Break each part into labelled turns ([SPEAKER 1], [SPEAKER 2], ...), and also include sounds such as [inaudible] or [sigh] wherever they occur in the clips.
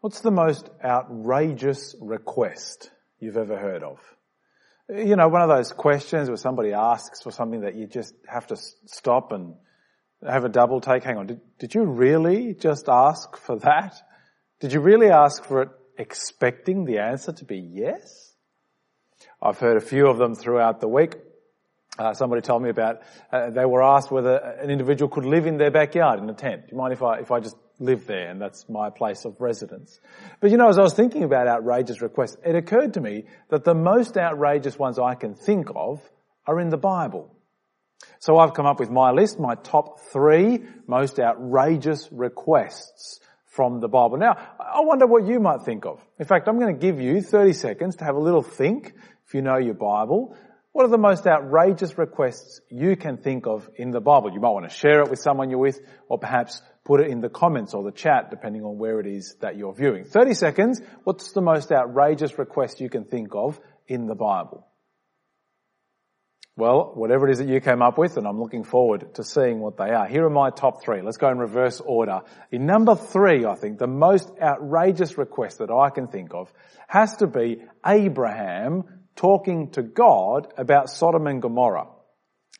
[SPEAKER 1] What's the most outrageous request you've ever heard of? You know, one of those questions where somebody asks for something that you just have to stop and have a double take. Hang on, did, did you really just ask for that? Did you really ask for it expecting the answer to be yes? I've heard a few of them throughout the week. Uh, somebody told me about uh, they were asked whether an individual could live in their backyard in a tent. Do you mind if I if I just live there and that's my place of residence? But you know, as I was thinking about outrageous requests, it occurred to me that the most outrageous ones I can think of are in the Bible. So I've come up with my list, my top three most outrageous requests from the Bible. Now, I wonder what you might think of. In fact, I'm going to give you 30 seconds to have a little think, if you know your Bible, what are the most outrageous requests you can think of in the Bible? You might want to share it with someone you're with or perhaps put it in the comments or the chat depending on where it is that you're viewing. 30 seconds. What's the most outrageous request you can think of in the Bible? Well, whatever it is that you came up with, and I'm looking forward to seeing what they are. Here are my top three. Let's go in reverse order. In number three, I think the most outrageous request that I can think of has to be Abraham talking to God about Sodom and Gomorrah.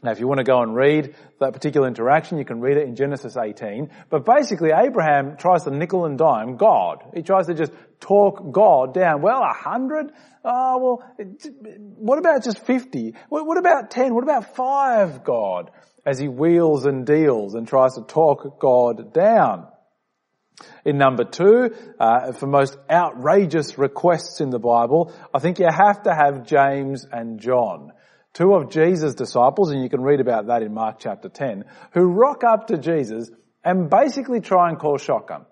[SPEAKER 1] Now, if you want to go and read that particular interaction, you can read it in Genesis 18. But basically, Abraham tries to nickel and dime God. He tries to just talk God down. Well, a hundred? Oh, well, what about just 50? What about 10? What about five, God? As he wheels and deals and tries to talk God down. In number two, uh, for most outrageous requests in the Bible, I think you have to have James and John, two of Jesus' disciples, and you can read about that in Mark chapter 10, who rock up to Jesus and basically try and call shotgun.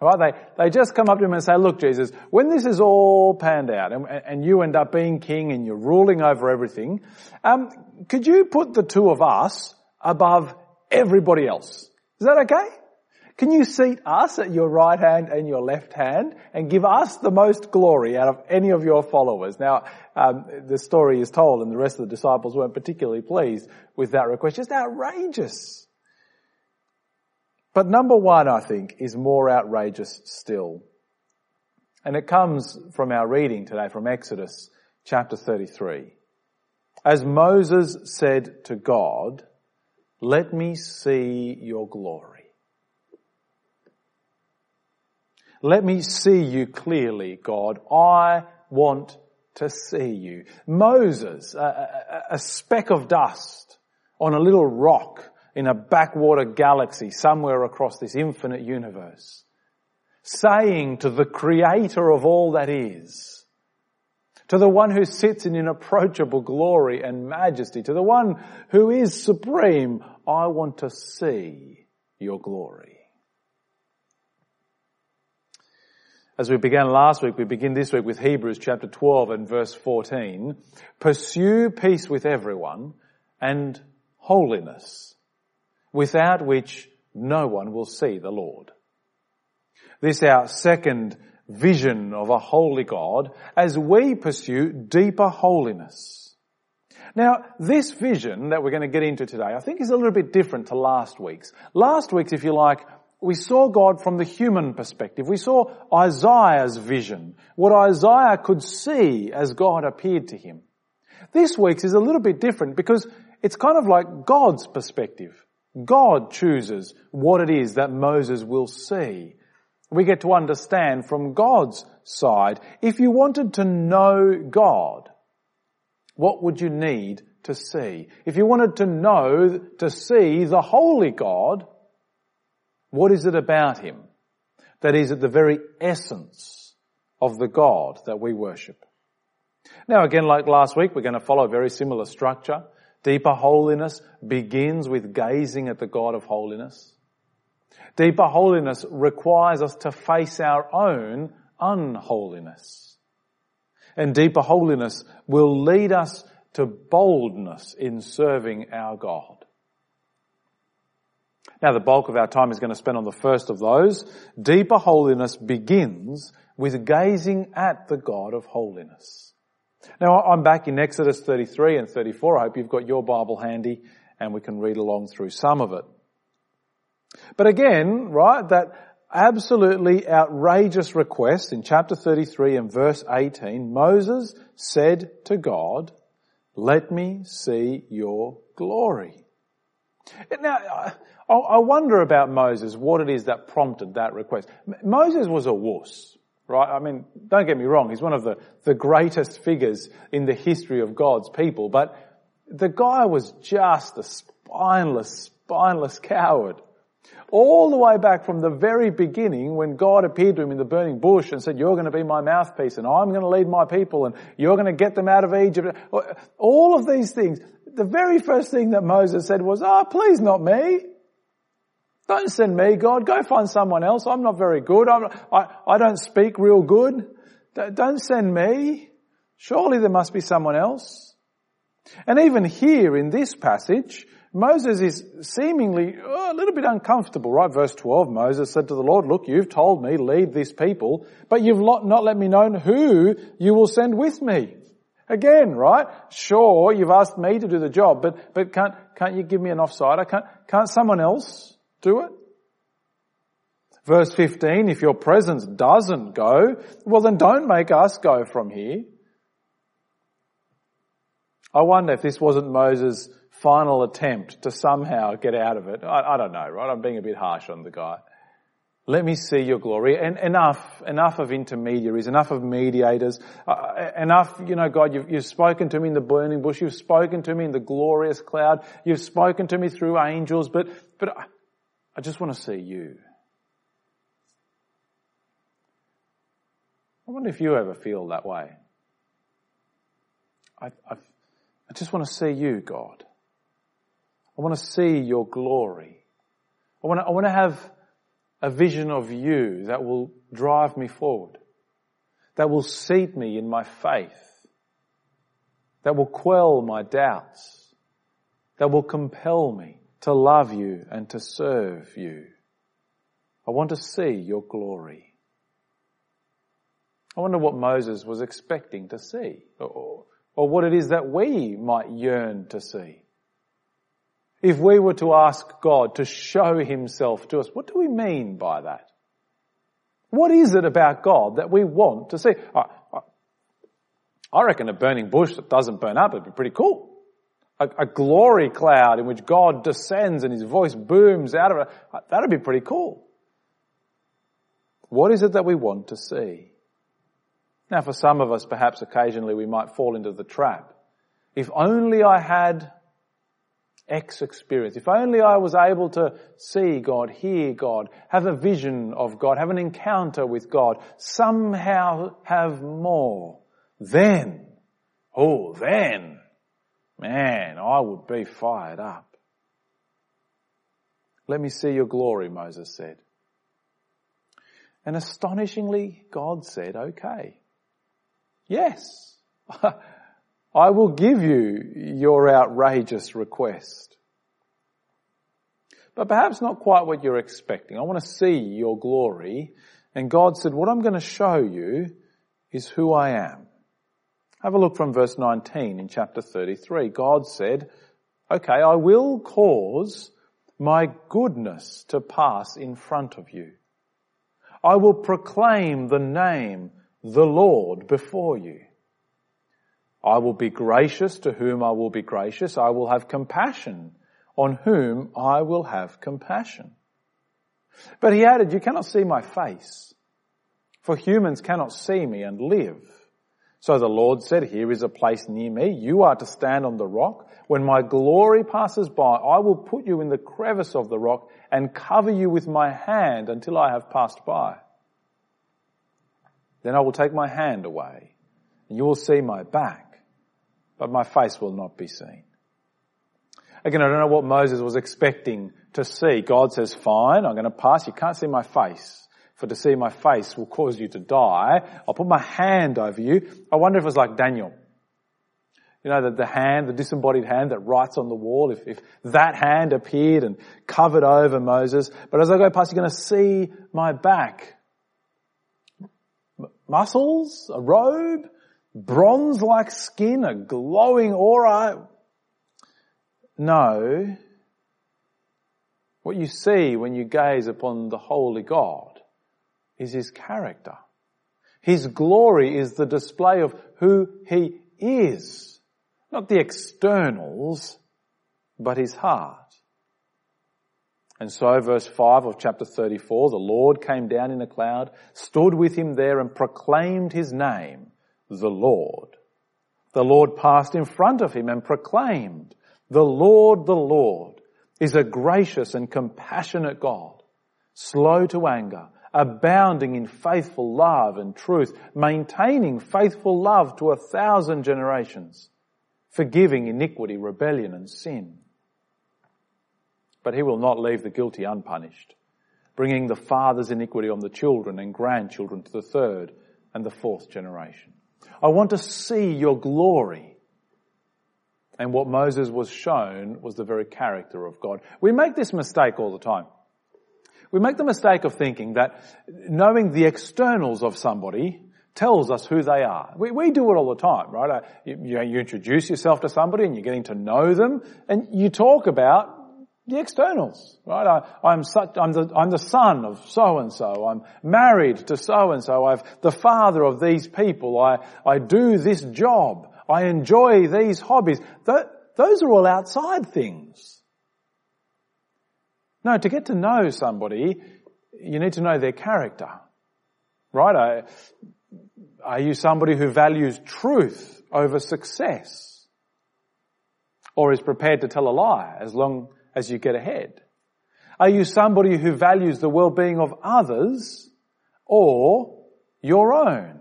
[SPEAKER 1] Right? They, they just come up to him and say, look Jesus, when this is all panned out and, and you end up being king and you're ruling over everything, um, could you put the two of us above everybody else? Is that okay? Can you seat us at your right hand and your left hand and give us the most glory out of any of your followers? Now, um, the story is told and the rest of the disciples weren't particularly pleased with that request. Just outrageous. But number one, I think, is more outrageous still. And it comes from our reading today from Exodus chapter 33. As Moses said to God, let me see your glory. Let me see you clearly, God. I want to see you. Moses, a, a, a, speck of dust on a little rock in a backwater galaxy somewhere across this infinite universe, saying to the creator of all that is, to the one who sits in inapproachable glory and majesty, to the one who is supreme, I want to see your glory. As we began last week, we begin this week with Hebrews chapter 12 and verse 14. Pursue peace with everyone and holiness, without which no one will see the Lord. This our second vision of a holy God as we pursue deeper holiness. Now, this vision that we're going to get into today, I think is a little bit different to last week's. Last week's, if you like, we saw God from the human perspective. We saw Isaiah's vision, what Isaiah could see as God appeared to him. This week's is a little bit different because it's kind of like God's perspective. God chooses what it is that Moses will see. We get to understand from God's side. If you wanted to know God, what would you need to see? If you wanted to know, to see the holy God, what is it about him that is at the very essence of the God that we worship? Now again, like last week, we're going to follow a very similar structure. Deeper holiness begins with gazing at the God of holiness. Deeper holiness requires us to face our own unholiness. And deeper holiness will lead us to boldness in serving our God. Now the bulk of our time is going to spend on the first of those. Deeper holiness begins with gazing at the God of holiness. Now I'm back in Exodus 33 and 34. I hope you've got your Bible handy and we can read along through some of it. But again, right, that absolutely outrageous request in chapter 33 and verse 18, Moses said to God, let me see your glory. Now, I wonder about Moses, what it is that prompted that request. Moses was a wuss, right? I mean, don't get me wrong, he's one of the, the greatest figures in the history of God's people, but the guy was just a spineless, spineless coward. All the way back from the very beginning when God appeared to him in the burning bush and said, you're going to be my mouthpiece and I'm going to lead my people and you're going to get them out of Egypt. All of these things. The very first thing that Moses said was, oh, please not me. Don't send me, God. Go find someone else. I'm not very good. I'm, I, I don't speak real good. Don't send me. Surely there must be someone else. And even here in this passage, Moses is seemingly oh, a little bit uncomfortable, right? Verse 12, Moses said to the Lord, look, you've told me, lead this people, but you've not let me know who you will send with me. Again, right? Sure, you've asked me to do the job, but, but can't, can't you give me an offside? I can't, can't someone else do it? Verse 15, if your presence doesn't go, well then don't make us go from here. I wonder if this wasn't Moses' final attempt to somehow get out of it. I, I, don't know, right? I'm being a bit harsh on the guy. Let me see your glory. And enough, enough of intermediaries, enough of mediators, uh, enough, you know, God, you've, you've spoken to me in the burning bush, you've spoken to me in the glorious cloud, you've spoken to me through angels, but, but I, I just want to see you. I wonder if you ever feel that way. I, I've, I just want to see you, God. I want to see your glory. I want to, I want to have a vision of you that will drive me forward, that will seat me in my faith, that will quell my doubts, that will compel me to love you and to serve you. I want to see your glory. I wonder what Moses was expecting to see, or, or what it is that we might yearn to see. If we were to ask God to show himself to us, what do we mean by that? What is it about God that we want to see? I, reckon a burning bush that doesn't burn up would be pretty cool. A, a, glory cloud in which God descends and his voice booms out of it, uh, that'd be pretty cool. What is it that we want to see? Now for some of us, perhaps occasionally we might fall into the trap. If only I had X experience. If only I was able to see God, hear God, have a vision of God, have an encounter with God, somehow have more, then, oh, then, man, I would be fired up. Let me see your glory, Moses said. And astonishingly, God said, okay. Yes. [laughs] I will give you your outrageous request. But perhaps not quite what you're expecting. I want to see your glory. And God said, what I'm going to show you is who I am. Have a look from verse 19 in chapter 33. God said, okay, I will cause my goodness to pass in front of you. I will proclaim the name, the Lord, before you. I will be gracious to whom I will be gracious. I will have compassion on whom I will have compassion. But he added, you cannot see my face, for humans cannot see me and live. So the Lord said, here is a place near me. You are to stand on the rock. When my glory passes by, I will put you in the crevice of the rock and cover you with my hand until I have passed by. Then I will take my hand away and you will see my back but my face will not be seen. Again, I don't know what Moses was expecting to see. God says, fine, I'm going to pass. You can't see my face. For to see my face will cause you to die. I'll put my hand over you. I wonder if it was like Daniel. You know, the, the hand, the disembodied hand that writes on the wall, if, if that hand appeared and covered over Moses. But as I go past, you're going to see my back. M- muscles, a robe, bronze-like skin, a glowing aura. No. What you see when you gaze upon the holy God is his character. His glory is the display of who he is. Not the externals, but his heart. And so verse 5 of chapter 34, the Lord came down in a cloud, stood with him there and proclaimed his name, the Lord. The Lord passed in front of him and proclaimed, the Lord, the Lord is a gracious and compassionate God, slow to anger, abounding in faithful love and truth, maintaining faithful love to a thousand generations, forgiving iniquity, rebellion and sin. But he will not leave the guilty unpunished, bringing the father's iniquity on the children and grandchildren to the third and the fourth generation. I want to see your glory. And what Moses was shown was the very character of God. We make this mistake all the time. We make the mistake of thinking that knowing the externals of somebody tells us who they are. We, we do it all the time, right? Uh, you, you introduce yourself to somebody and you're getting to know them and you talk about the externals, right? I, am such, I'm the, I'm the son of so and so. I'm married to so and so. I'm the father of these people. I, I do this job. I enjoy these hobbies. Th- those are all outside things. No, to get to know somebody, you need to know their character. Right? Are you somebody who values truth over success? Or is prepared to tell a lie as long as you get ahead? Are you somebody who values the well-being of others or your own?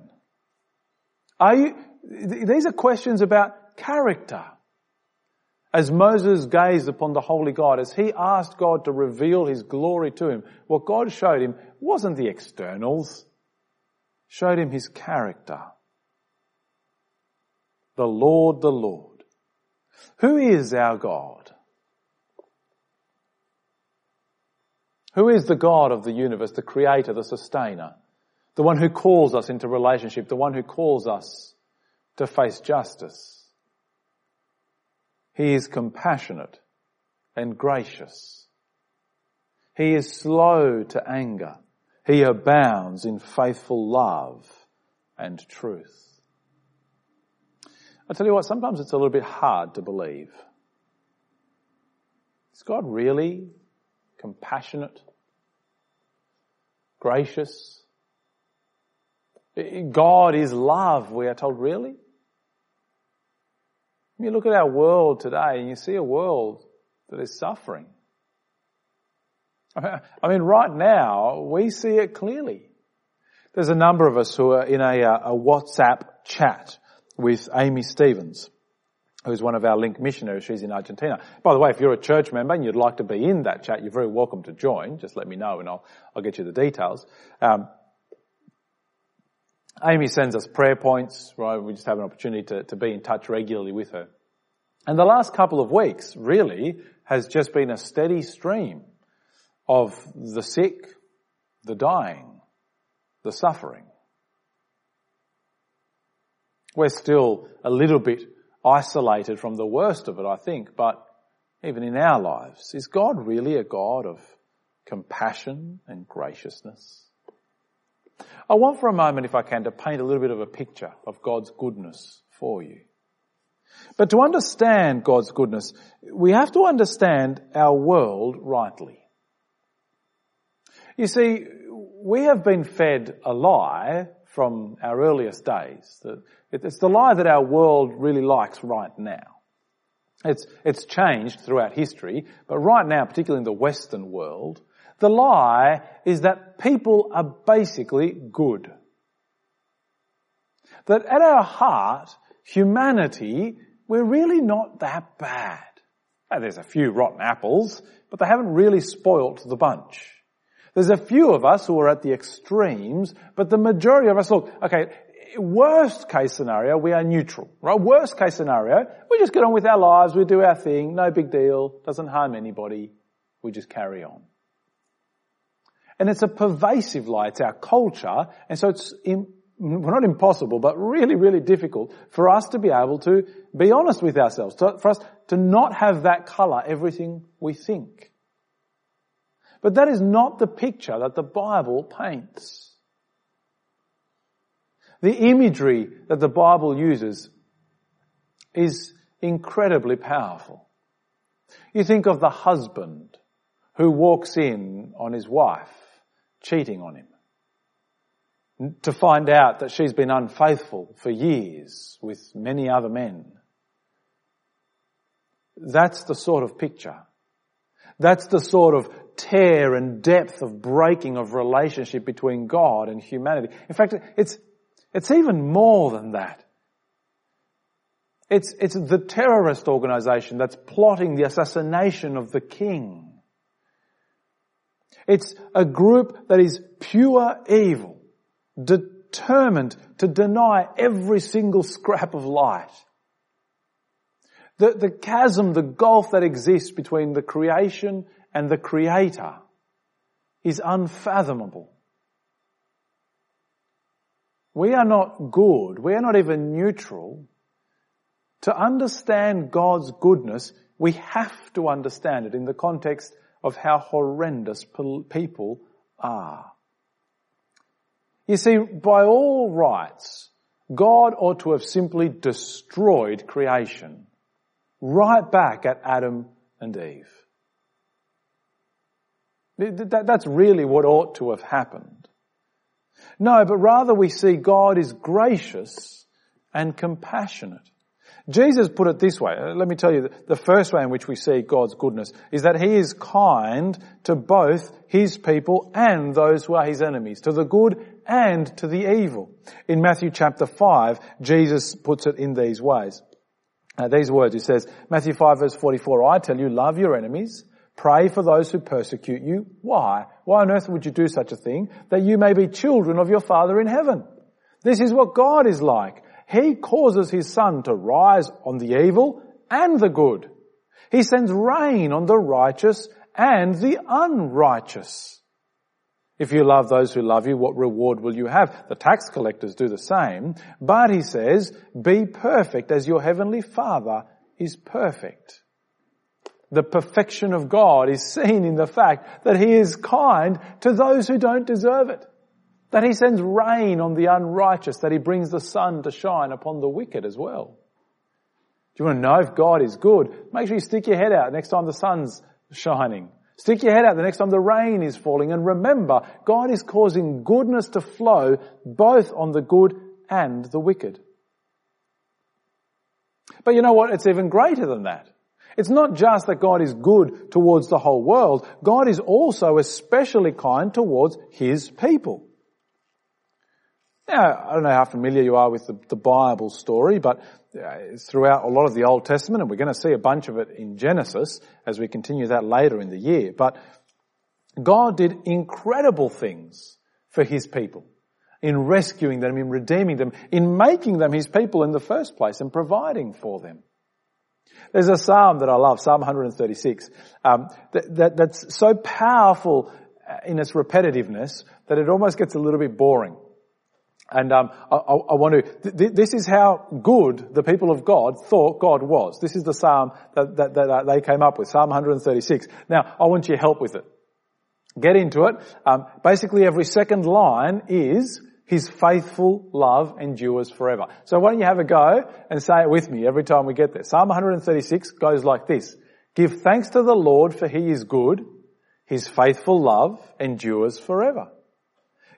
[SPEAKER 1] Are you, these are questions about character. As Moses gazed upon the holy God, as he asked God to reveal his glory to him, what God showed him wasn't the externals, showed him his character. The Lord, the Lord. Who is our God? Who is the God of the universe, the creator, the sustainer, the one who calls us into relationship, the one who calls us to face justice? He is compassionate and gracious. He is slow to anger. He abounds in faithful love and truth. I tell you what, sometimes it's a little bit hard to believe. Is God really compassionate? Gracious? God is love, we are told. Really? You look at our world today and you see a world that is suffering. I mean, right now, we see it clearly. There's a number of us who are in a, uh, a WhatsApp chat with Amy Stevens, who's one of our link missionaries. She's in Argentina. By the way, if you're a church member and you'd like to be in that chat, you're very welcome to join. Just let me know and I'll, I'll get you the details. Um, Amy sends us prayer points, right? We just have an opportunity to, to be in touch regularly with her. And the last couple of weeks really has just been a steady stream of the sick, the dying, the suffering. We're still a little bit isolated from the worst of it, I think, but even in our lives, is God really a God of compassion and graciousness? I want for a moment, if I can, to paint a little bit of a picture of God's goodness for you. But to understand God's goodness, we have to understand our world rightly. You see, we have been fed a lie from our earliest days. It's the lie that our world really likes right now. It's, it's changed throughout history, but right now, particularly in the Western world, the lie is that people are basically good. That at our heart, humanity, we're really not that bad. Now, there's a few rotten apples, but they haven't really spoilt the bunch. There's a few of us who are at the extremes, but the majority of us, look, okay, worst case scenario, we are neutral, right? Worst case scenario, we just get on with our lives, we do our thing, no big deal, doesn't harm anybody, we just carry on. And it's a pervasive lie. It's our culture. And so it's, in, well, not impossible, but really, really difficult for us to be able to be honest with ourselves, to, for us to not have that colour everything we think. But that is not the picture that the Bible paints. The imagery that the Bible uses is incredibly powerful. You think of the husband who walks in on his wife cheating on him to find out that she's been unfaithful for years with many other men. That's the sort of picture. That's the sort of tear and depth of breaking of relationship between God and humanity. In fact, it's, it's even more than that. It's, it's the terrorist organization that's plotting the assassination of the king. It's a group that is pure evil, determined to deny every single scrap of light. The, the chasm, the gulf that exists between the creation and the creator is unfathomable. We are not good. We are not even neutral. To understand God's goodness, we have to understand it in the context of how horrendous people are. You see, by all rights, God ought to have simply destroyed creation right back at Adam and Eve. That's really what ought to have happened. No, but rather we see God is gracious and compassionate. Jesus put it this way. Uh, let me tell you, the first way in which we see God's goodness is that He is kind to both His people and those who are His enemies, to the good and to the evil. In Matthew chapter 5, Jesus puts it in these ways. Uh, these words, he says, Matthew 5 verse 44, I tell you, love your enemies, pray for those who persecute you. Why? Why on earth would you do such a thing? That you may be children of your Father in heaven. This is what God is like. He causes His sun to rise on the evil and the good. He sends rain on the righteous and the unrighteous. If you love those who love you, what reward will you have? The tax collectors do the same. But he says, be perfect as your heavenly father is perfect. The perfection of God is seen in the fact that he is kind to those who don't deserve it. That he sends rain on the unrighteous, that he brings the sun to shine upon the wicked as well. Do you want to know if God is good? Make sure you stick your head out next time the sun's shining. Stick your head out the next time the rain is falling and remember, God is causing goodness to flow both on the good and the wicked. But you know what? It's even greater than that. It's not just that God is good towards the whole world. God is also especially kind towards His people. Now, I don't know how familiar you are with the, the Bible story, but uh, throughout a lot of the Old Testament, and we're going to see a bunch of it in Genesis as we continue that later in the year. But God did incredible things for His people in rescuing them, in redeeming them, in making them His people in the first place and providing for them. There's a psalm that I love, Psalm 136, um, that, that, that's so powerful uh, in its repetitiveness that it almost gets a little bit boring. And um, I, I, want to. Th- this is how good the people of God thought God was. This is the psalm that, that, that, they came up with, Psalm 136. Now, I want your help with it. Get into it. Um, basically, every second line is His faithful love endures forever. So why don't you have a go and say it with me every time we get there. Psalm 136 goes like this: Give thanks to the Lord for He is good. His faithful love endures forever.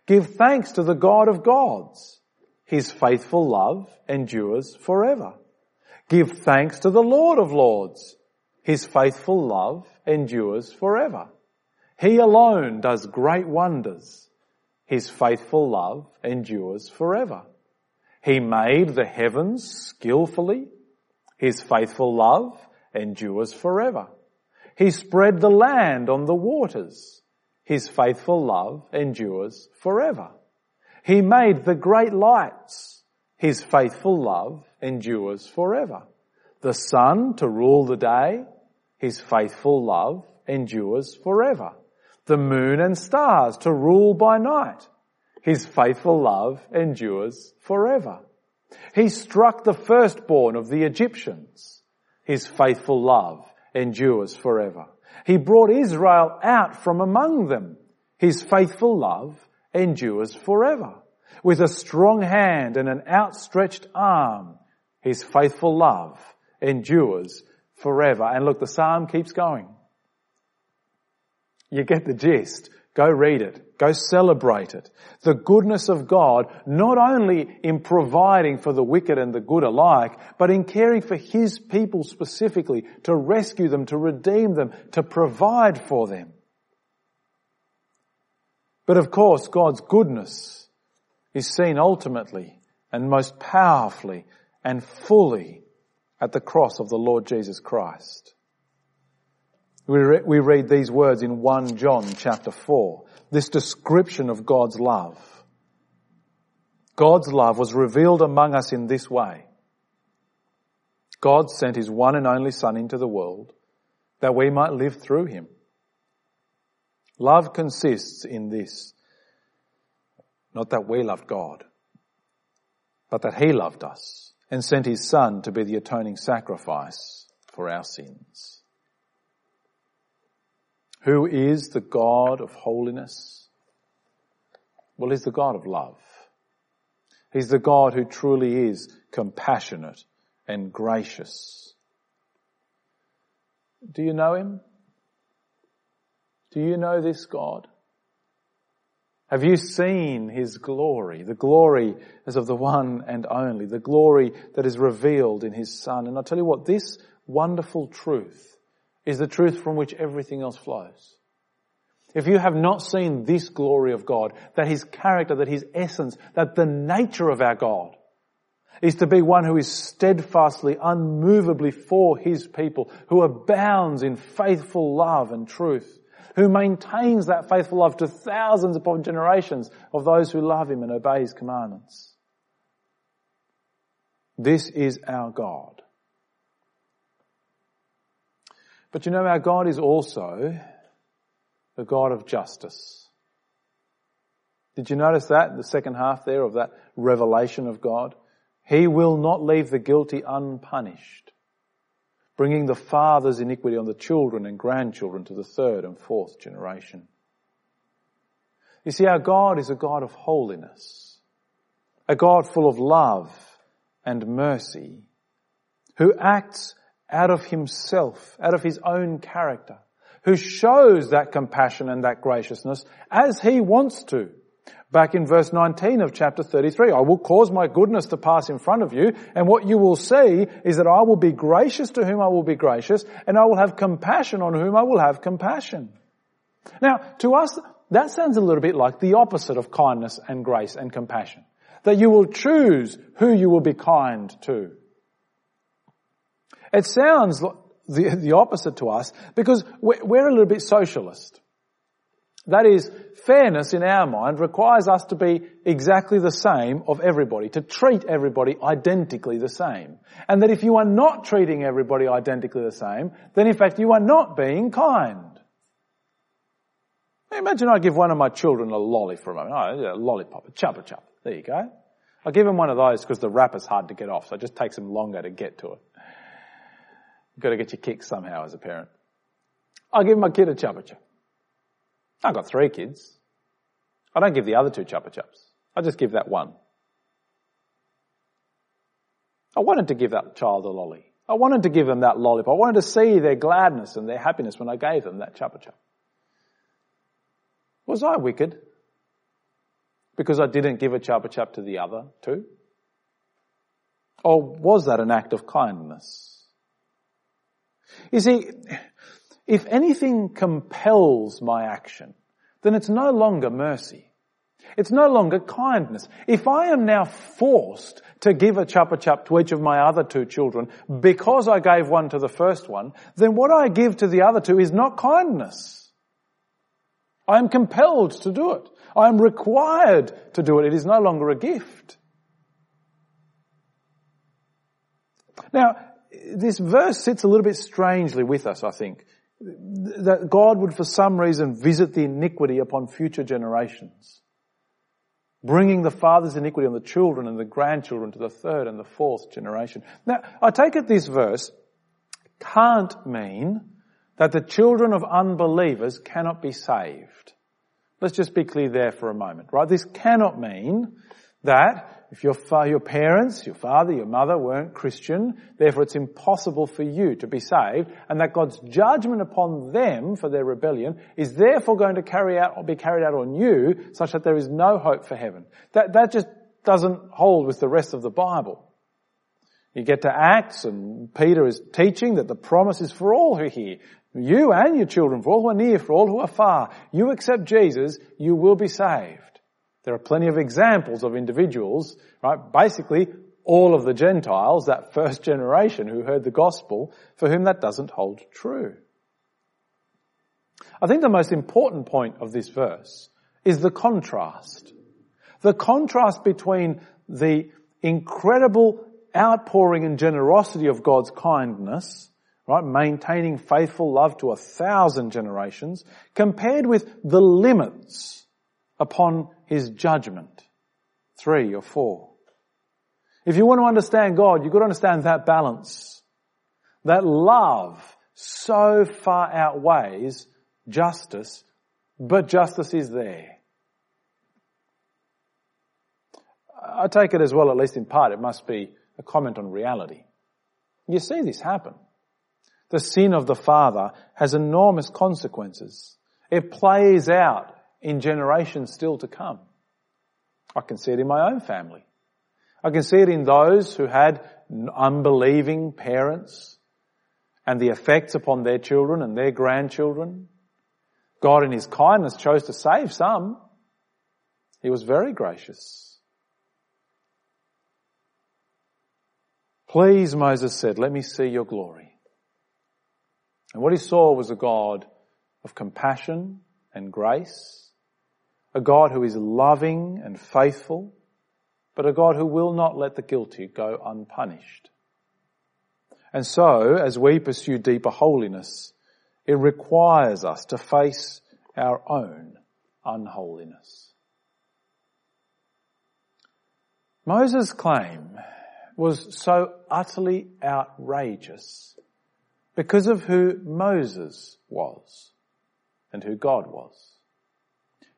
[SPEAKER 1] Give thanks to the God of gods. His faithful love endures forever. Give thanks to the Lord of lords. His faithful love endures forever. He alone does great wonders. His faithful love endures forever. He made the heavens skillfully. His faithful love endures forever. He spread the land on the waters. His faithful love endures forever. He made the great lights. His faithful love endures forever. The sun to rule the day. His faithful love endures forever. The moon and stars to rule by night. His faithful love endures forever. He struck the firstborn of the Egyptians. His faithful love endures forever. He brought Israel out from among them. His faithful love endures forever. With a strong hand and an outstretched arm, his faithful love endures forever. And look, the psalm keeps going. You get the gist. Go read it. Go celebrate it. The goodness of God, not only in providing for the wicked and the good alike, but in caring for His people specifically, to rescue them, to redeem them, to provide for them. But of course, God's goodness is seen ultimately and most powerfully and fully at the cross of the Lord Jesus Christ. We, re- we read these words in 1 John chapter 4, this description of God's love. God's love was revealed among us in this way. God sent his one and only son into the world that we might live through him. Love consists in this. Not that we loved God, but that he loved us and sent his son to be the atoning sacrifice for our sins. Who is the God of holiness? Well, he's the God of love. He's the God who truly is compassionate and gracious. Do you know him? Do you know this God? Have you seen his glory? The glory as of the one and only, the glory that is revealed in his son. And I'll tell you what, this wonderful truth is the truth from which everything else flows. If you have not seen this glory of God, that His character, that His essence, that the nature of our God is to be one who is steadfastly, unmovably for His people, who abounds in faithful love and truth, who maintains that faithful love to thousands upon generations of those who love Him and obey His commandments. This is our God. But you know, our God is also the God of justice. Did you notice that in the second half there of that revelation of God? He will not leave the guilty unpunished, bringing the father's iniquity on the children and grandchildren to the third and fourth generation. You see, our God is a God of holiness, a God full of love and mercy, who acts out of himself, out of his own character, who shows that compassion and that graciousness as he wants to. Back in verse 19 of chapter 33, I will cause my goodness to pass in front of you, and what you will see is that I will be gracious to whom I will be gracious, and I will have compassion on whom I will have compassion. Now, to us, that sounds a little bit like the opposite of kindness and grace and compassion. That you will choose who you will be kind to. It sounds the, the opposite to us because we're, a little bit socialist. That is, fairness in our mind requires us to be exactly the same of everybody, to treat everybody identically the same. And that if you are not treating everybody identically the same, then in fact you are not being kind. Imagine I give one of my children a lolly for a moment. Oh, a lollipop, a Chupa Chup. There you go. I give him one of those because the wrapper's hard to get off, so it just takes him longer to get to it. You've got to get your kicks somehow as a parent. I give my kid a Chupa Chup. I've got three kids. I don't give the other two Chupa Chups. I just give that one. I wanted to give that child a lolly. I wanted to give them that lollipop. I wanted to see their gladness and their happiness when I gave them that Chupa Chup. Was I wicked? Because I didn't give a Chupa Chup to the other two? Or was that an act of kindness? You see, if anything compels my action, then it's no longer mercy. It's no longer kindness. If I am now forced to give a chupa chup to each of my other two children because I gave one to the first one, then what I give to the other two is not kindness. I am compelled to do it. I am required to do it. It is no longer a gift. Now, this verse sits a little bit strangely with us, I think. That God would for some reason visit the iniquity upon future generations. Bringing the father's iniquity on the children and the grandchildren to the third and the fourth generation. Now, I take it this verse can't mean that the children of unbelievers cannot be saved. Let's just be clear there for a moment, right? This cannot mean that if your, fa- your parents, your father, your mother weren't Christian, therefore it's impossible for you to be saved, and that God's judgment upon them for their rebellion is therefore going to carry out or be carried out on you, such that there is no hope for heaven. That that just doesn't hold with the rest of the Bible. You get to Acts, and Peter is teaching that the promise is for all who hear. You and your children, for all who are near, for all who are far. You accept Jesus, you will be saved. There are plenty of examples of individuals, right? Basically, all of the Gentiles, that first generation who heard the gospel, for whom that doesn't hold true. I think the most important point of this verse is the contrast. The contrast between the incredible outpouring and generosity of God's kindness, right, maintaining faithful love to a thousand generations, compared with the limits upon his judgment. Three or four. If you want to understand God, you've got to understand that balance. That love so far outweighs justice, but justice is there. I take it as well, at least in part, it must be a comment on reality. You see this happen. The sin of the father has enormous consequences. It plays out in generations still to come. I can see it in my own family. I can see it in those who had unbelieving parents and the effects upon their children and their grandchildren. God in His kindness chose to save some. He was very gracious. Please, Moses said, let me see your glory. And what he saw was a God of compassion and grace a God who is loving and faithful, but a God who will not let the guilty go unpunished. And so, as we pursue deeper holiness, it requires us to face our own unholiness. Moses' claim was so utterly outrageous because of who Moses was and who God was.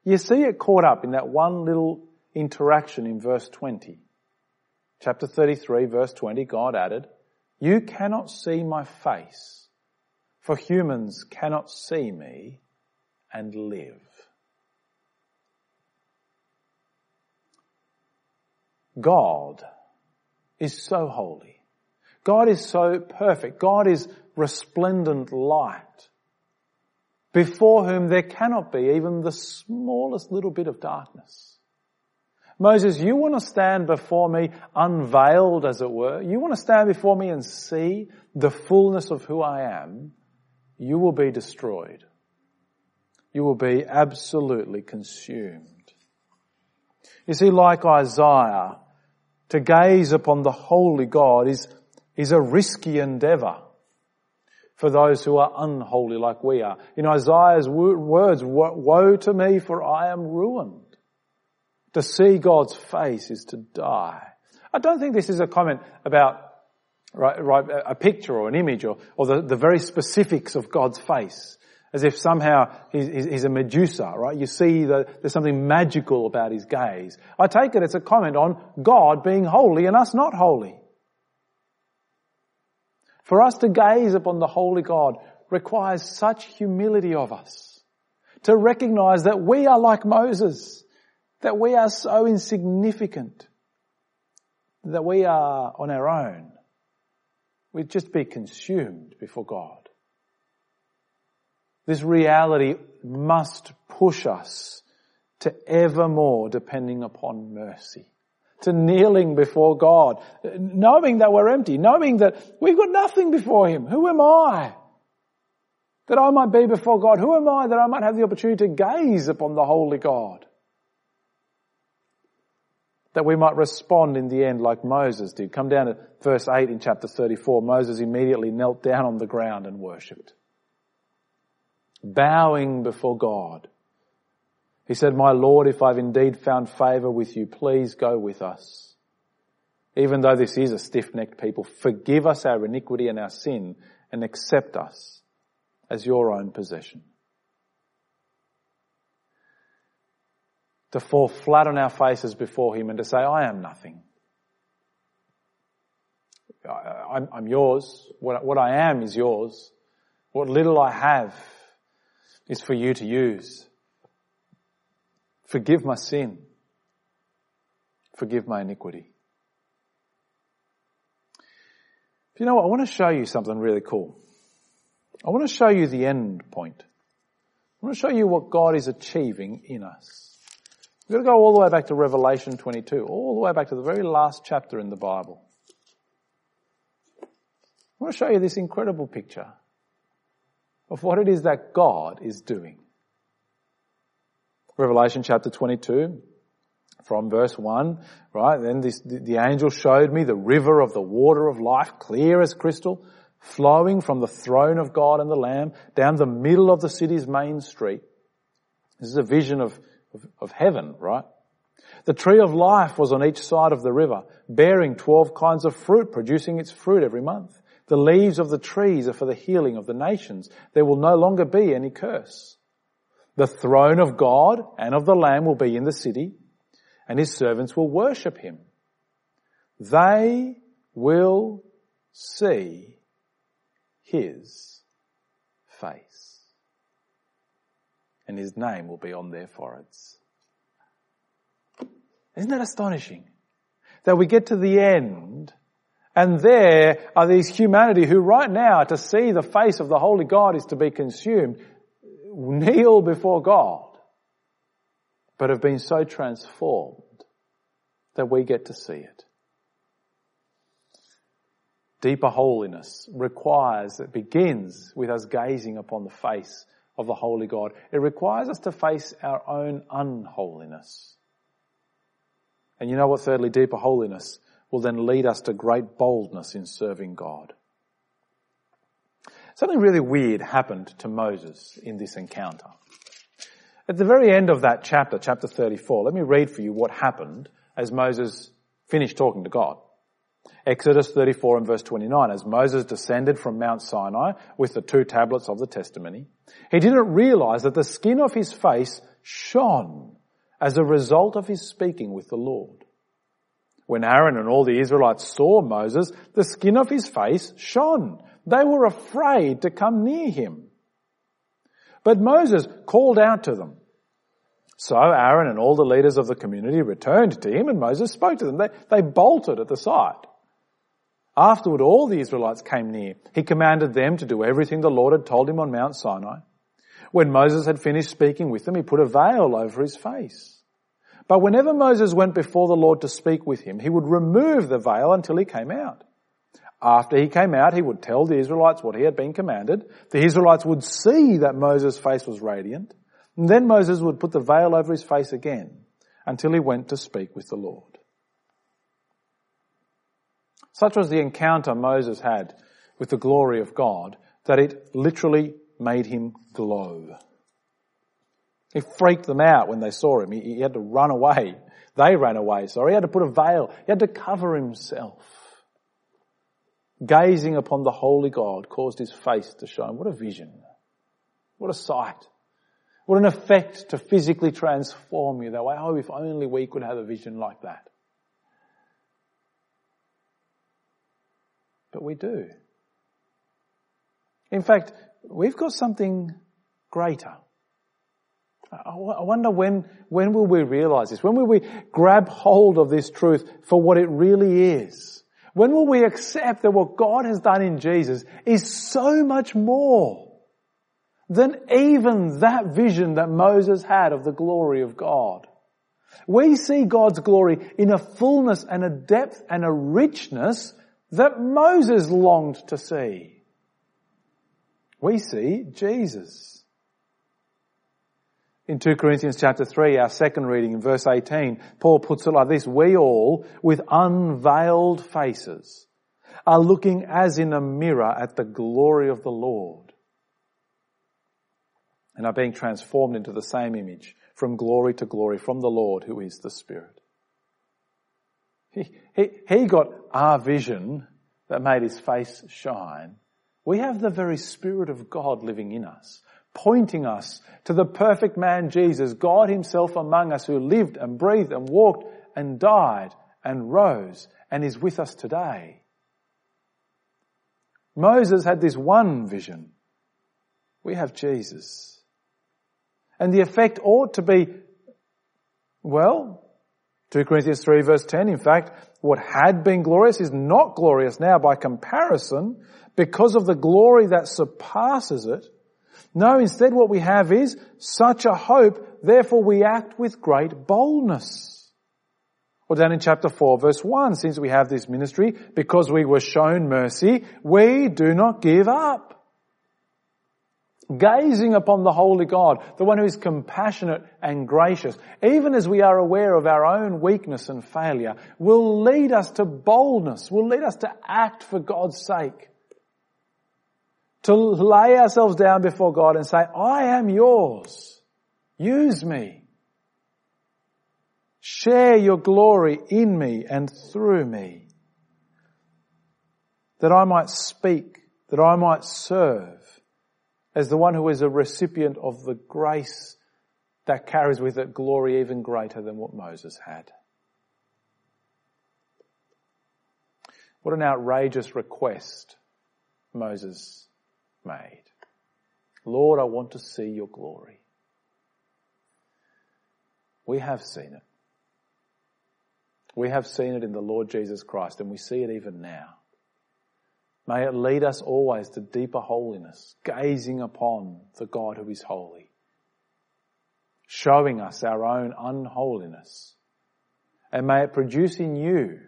[SPEAKER 1] You see it caught up in that one little interaction in verse 20. Chapter 33 verse 20, God added, you cannot see my face, for humans cannot see me and live. God is so holy. God is so perfect. God is resplendent light before whom there cannot be even the smallest little bit of darkness. Moses, you want to stand before me unveiled as it were? You want to stand before me and see the fullness of who I am? You will be destroyed. You will be absolutely consumed. You see, like Isaiah, to gaze upon the holy God is, is a risky endeavor for those who are unholy like we are. In Isaiah's words, woe to me for I am ruined. To see God's face is to die. I don't think this is a comment about right, right, a picture or an image or, or the, the very specifics of God's face. As if somehow he's, he's a Medusa, right? You see there's something magical about his gaze. I take it it's a comment on God being holy and us not holy. For us to gaze upon the Holy God requires such humility of us. To recognize that we are like Moses. That we are so insignificant. That we are on our own. We'd just be consumed before God. This reality must push us to ever more depending upon mercy to kneeling before God, knowing that we're empty, knowing that we've got nothing before Him. Who am I? That I might be before God. Who am I that I might have the opportunity to gaze upon the Holy God? That we might respond in the end like Moses did. Come down to verse 8 in chapter 34. Moses immediately knelt down on the ground and worshipped. Bowing before God. He said, My Lord, if I've indeed found favour with you, please go with us. Even though this is a stiff-necked people, forgive us our iniquity and our sin and accept us as your own possession. To fall flat on our faces before Him and to say, I am nothing. I'm, I'm yours. What, what I am is yours. What little I have is for you to use. Forgive my sin. Forgive my iniquity. You know what? I want to show you something really cool. I want to show you the end point. I want to show you what God is achieving in us. We've got to go all the way back to Revelation 22, all the way back to the very last chapter in the Bible. I want to show you this incredible picture of what it is that God is doing. Revelation chapter 22, from verse 1, right? Then this, the, angel showed me the river of the water of life, clear as crystal, flowing from the throne of God and the Lamb down the middle of the city's main street. This is a vision of, of, of heaven, right? The tree of life was on each side of the river, bearing 12 kinds of fruit, producing its fruit every month. The leaves of the trees are for the healing of the nations. There will no longer be any curse. The throne of God and of the Lamb will be in the city, and his servants will worship him. They will see his face, and his name will be on their foreheads. Isn't that astonishing? That we get to the end and there are these humanity who right now to see the face of the Holy God is to be consumed, kneel before God, but have been so transformed that we get to see it. Deeper holiness requires, it begins with us gazing upon the face of the Holy God. It requires us to face our own unholiness. And you know what thirdly, deeper holiness will then lead us to great boldness in serving God. Something really weird happened to Moses in this encounter. At the very end of that chapter, chapter 34, let me read for you what happened as Moses finished talking to God. Exodus 34 and verse 29, as Moses descended from Mount Sinai with the two tablets of the testimony, he didn't realize that the skin of his face shone as a result of his speaking with the Lord. When Aaron and all the Israelites saw Moses, the skin of his face shone. They were afraid to come near him. But Moses called out to them. So Aaron and all the leaders of the community returned to him and Moses spoke to them. They, they bolted at the sight. Afterward, all the Israelites came near. He commanded them to do everything the Lord had told him on Mount Sinai. When Moses had finished speaking with them, he put a veil over his face. But whenever Moses went before the Lord to speak with him, he would remove the veil until he came out. After he came out, he would tell the Israelites what he had been commanded. The Israelites would see that Moses' face was radiant. And then Moses would put the veil over his face again until he went to speak with the Lord. Such was the encounter Moses had with the glory of God that it literally made him glow. He freaked them out when they saw him. He, he had to run away. They ran away, sorry. He had to put a veil. He had to cover himself. Gazing upon the holy God caused his face to shine. What a vision. What a sight. What an effect to physically transform you that way. Oh, if only we could have a vision like that. But we do. In fact, we've got something greater. I wonder when, when will we realize this? When will we grab hold of this truth for what it really is? When will we accept that what God has done in Jesus is so much more than even that vision that Moses had of the glory of God? We see God's glory in a fullness and a depth and a richness that Moses longed to see. We see Jesus. In 2 Corinthians chapter 3, our second reading in verse 18, Paul puts it like this, we all, with unveiled faces, are looking as in a mirror at the glory of the Lord and are being transformed into the same image from glory to glory from the Lord who is the Spirit. He, he, he got our vision that made his face shine We have the very Spirit of God living in us, pointing us to the perfect man Jesus, God himself among us who lived and breathed and walked and died and rose and is with us today. Moses had this one vision. We have Jesus. And the effect ought to be, well, 2 Corinthians 3 verse 10, in fact, what had been glorious is not glorious now by comparison because of the glory that surpasses it. No, instead what we have is such a hope, therefore we act with great boldness. Or down in chapter 4 verse 1, since we have this ministry, because we were shown mercy, we do not give up. Gazing upon the Holy God, the one who is compassionate and gracious, even as we are aware of our own weakness and failure, will lead us to boldness, will lead us to act for God's sake. To lay ourselves down before God and say, I am yours. Use me. Share your glory in me and through me. That I might speak, that I might serve as the one who is a recipient of the grace that carries with it glory even greater than what Moses had. What an outrageous request Moses made. Lord, I want to see your glory. We have seen it. We have seen it in the Lord Jesus Christ and we see it even now. May it lead us always to deeper holiness, gazing upon the God who is holy, showing us our own unholiness. And may it produce in you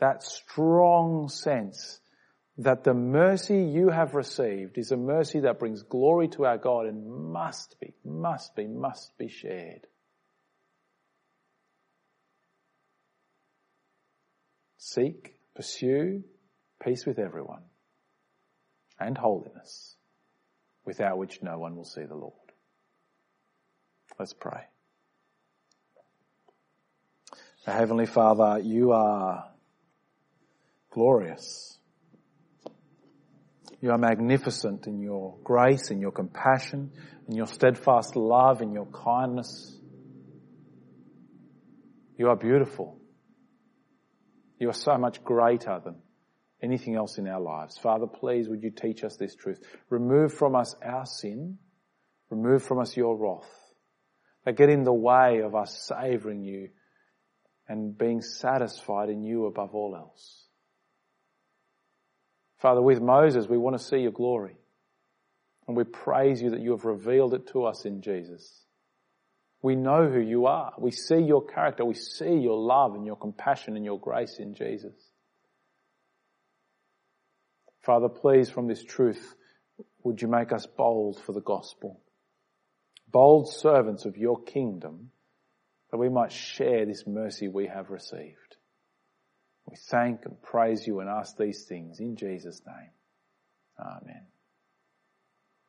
[SPEAKER 1] that strong sense that the mercy you have received is a mercy that brings glory to our God and must be, must be, must be shared. Seek, pursue peace with everyone and holiness without which no one will see the Lord. Let's pray. Heavenly Father, you are glorious. You are magnificent in your grace, in your compassion, in your steadfast love, in your kindness. You are beautiful. You are so much greater than anything else in our lives. Father, please would you teach us this truth. Remove from us our sin. Remove from us your wrath. That get in the way of us savouring you and being satisfied in you above all else. Father, with Moses, we want to see your glory. And we praise you that you have revealed it to us in Jesus. We know who you are. We see your character. We see your love and your compassion and your grace in Jesus. Father, please from this truth, would you make us bold for the gospel? Bold servants of your kingdom that we might share this mercy we have received. We thank and praise you and ask these things in Jesus' name. Amen.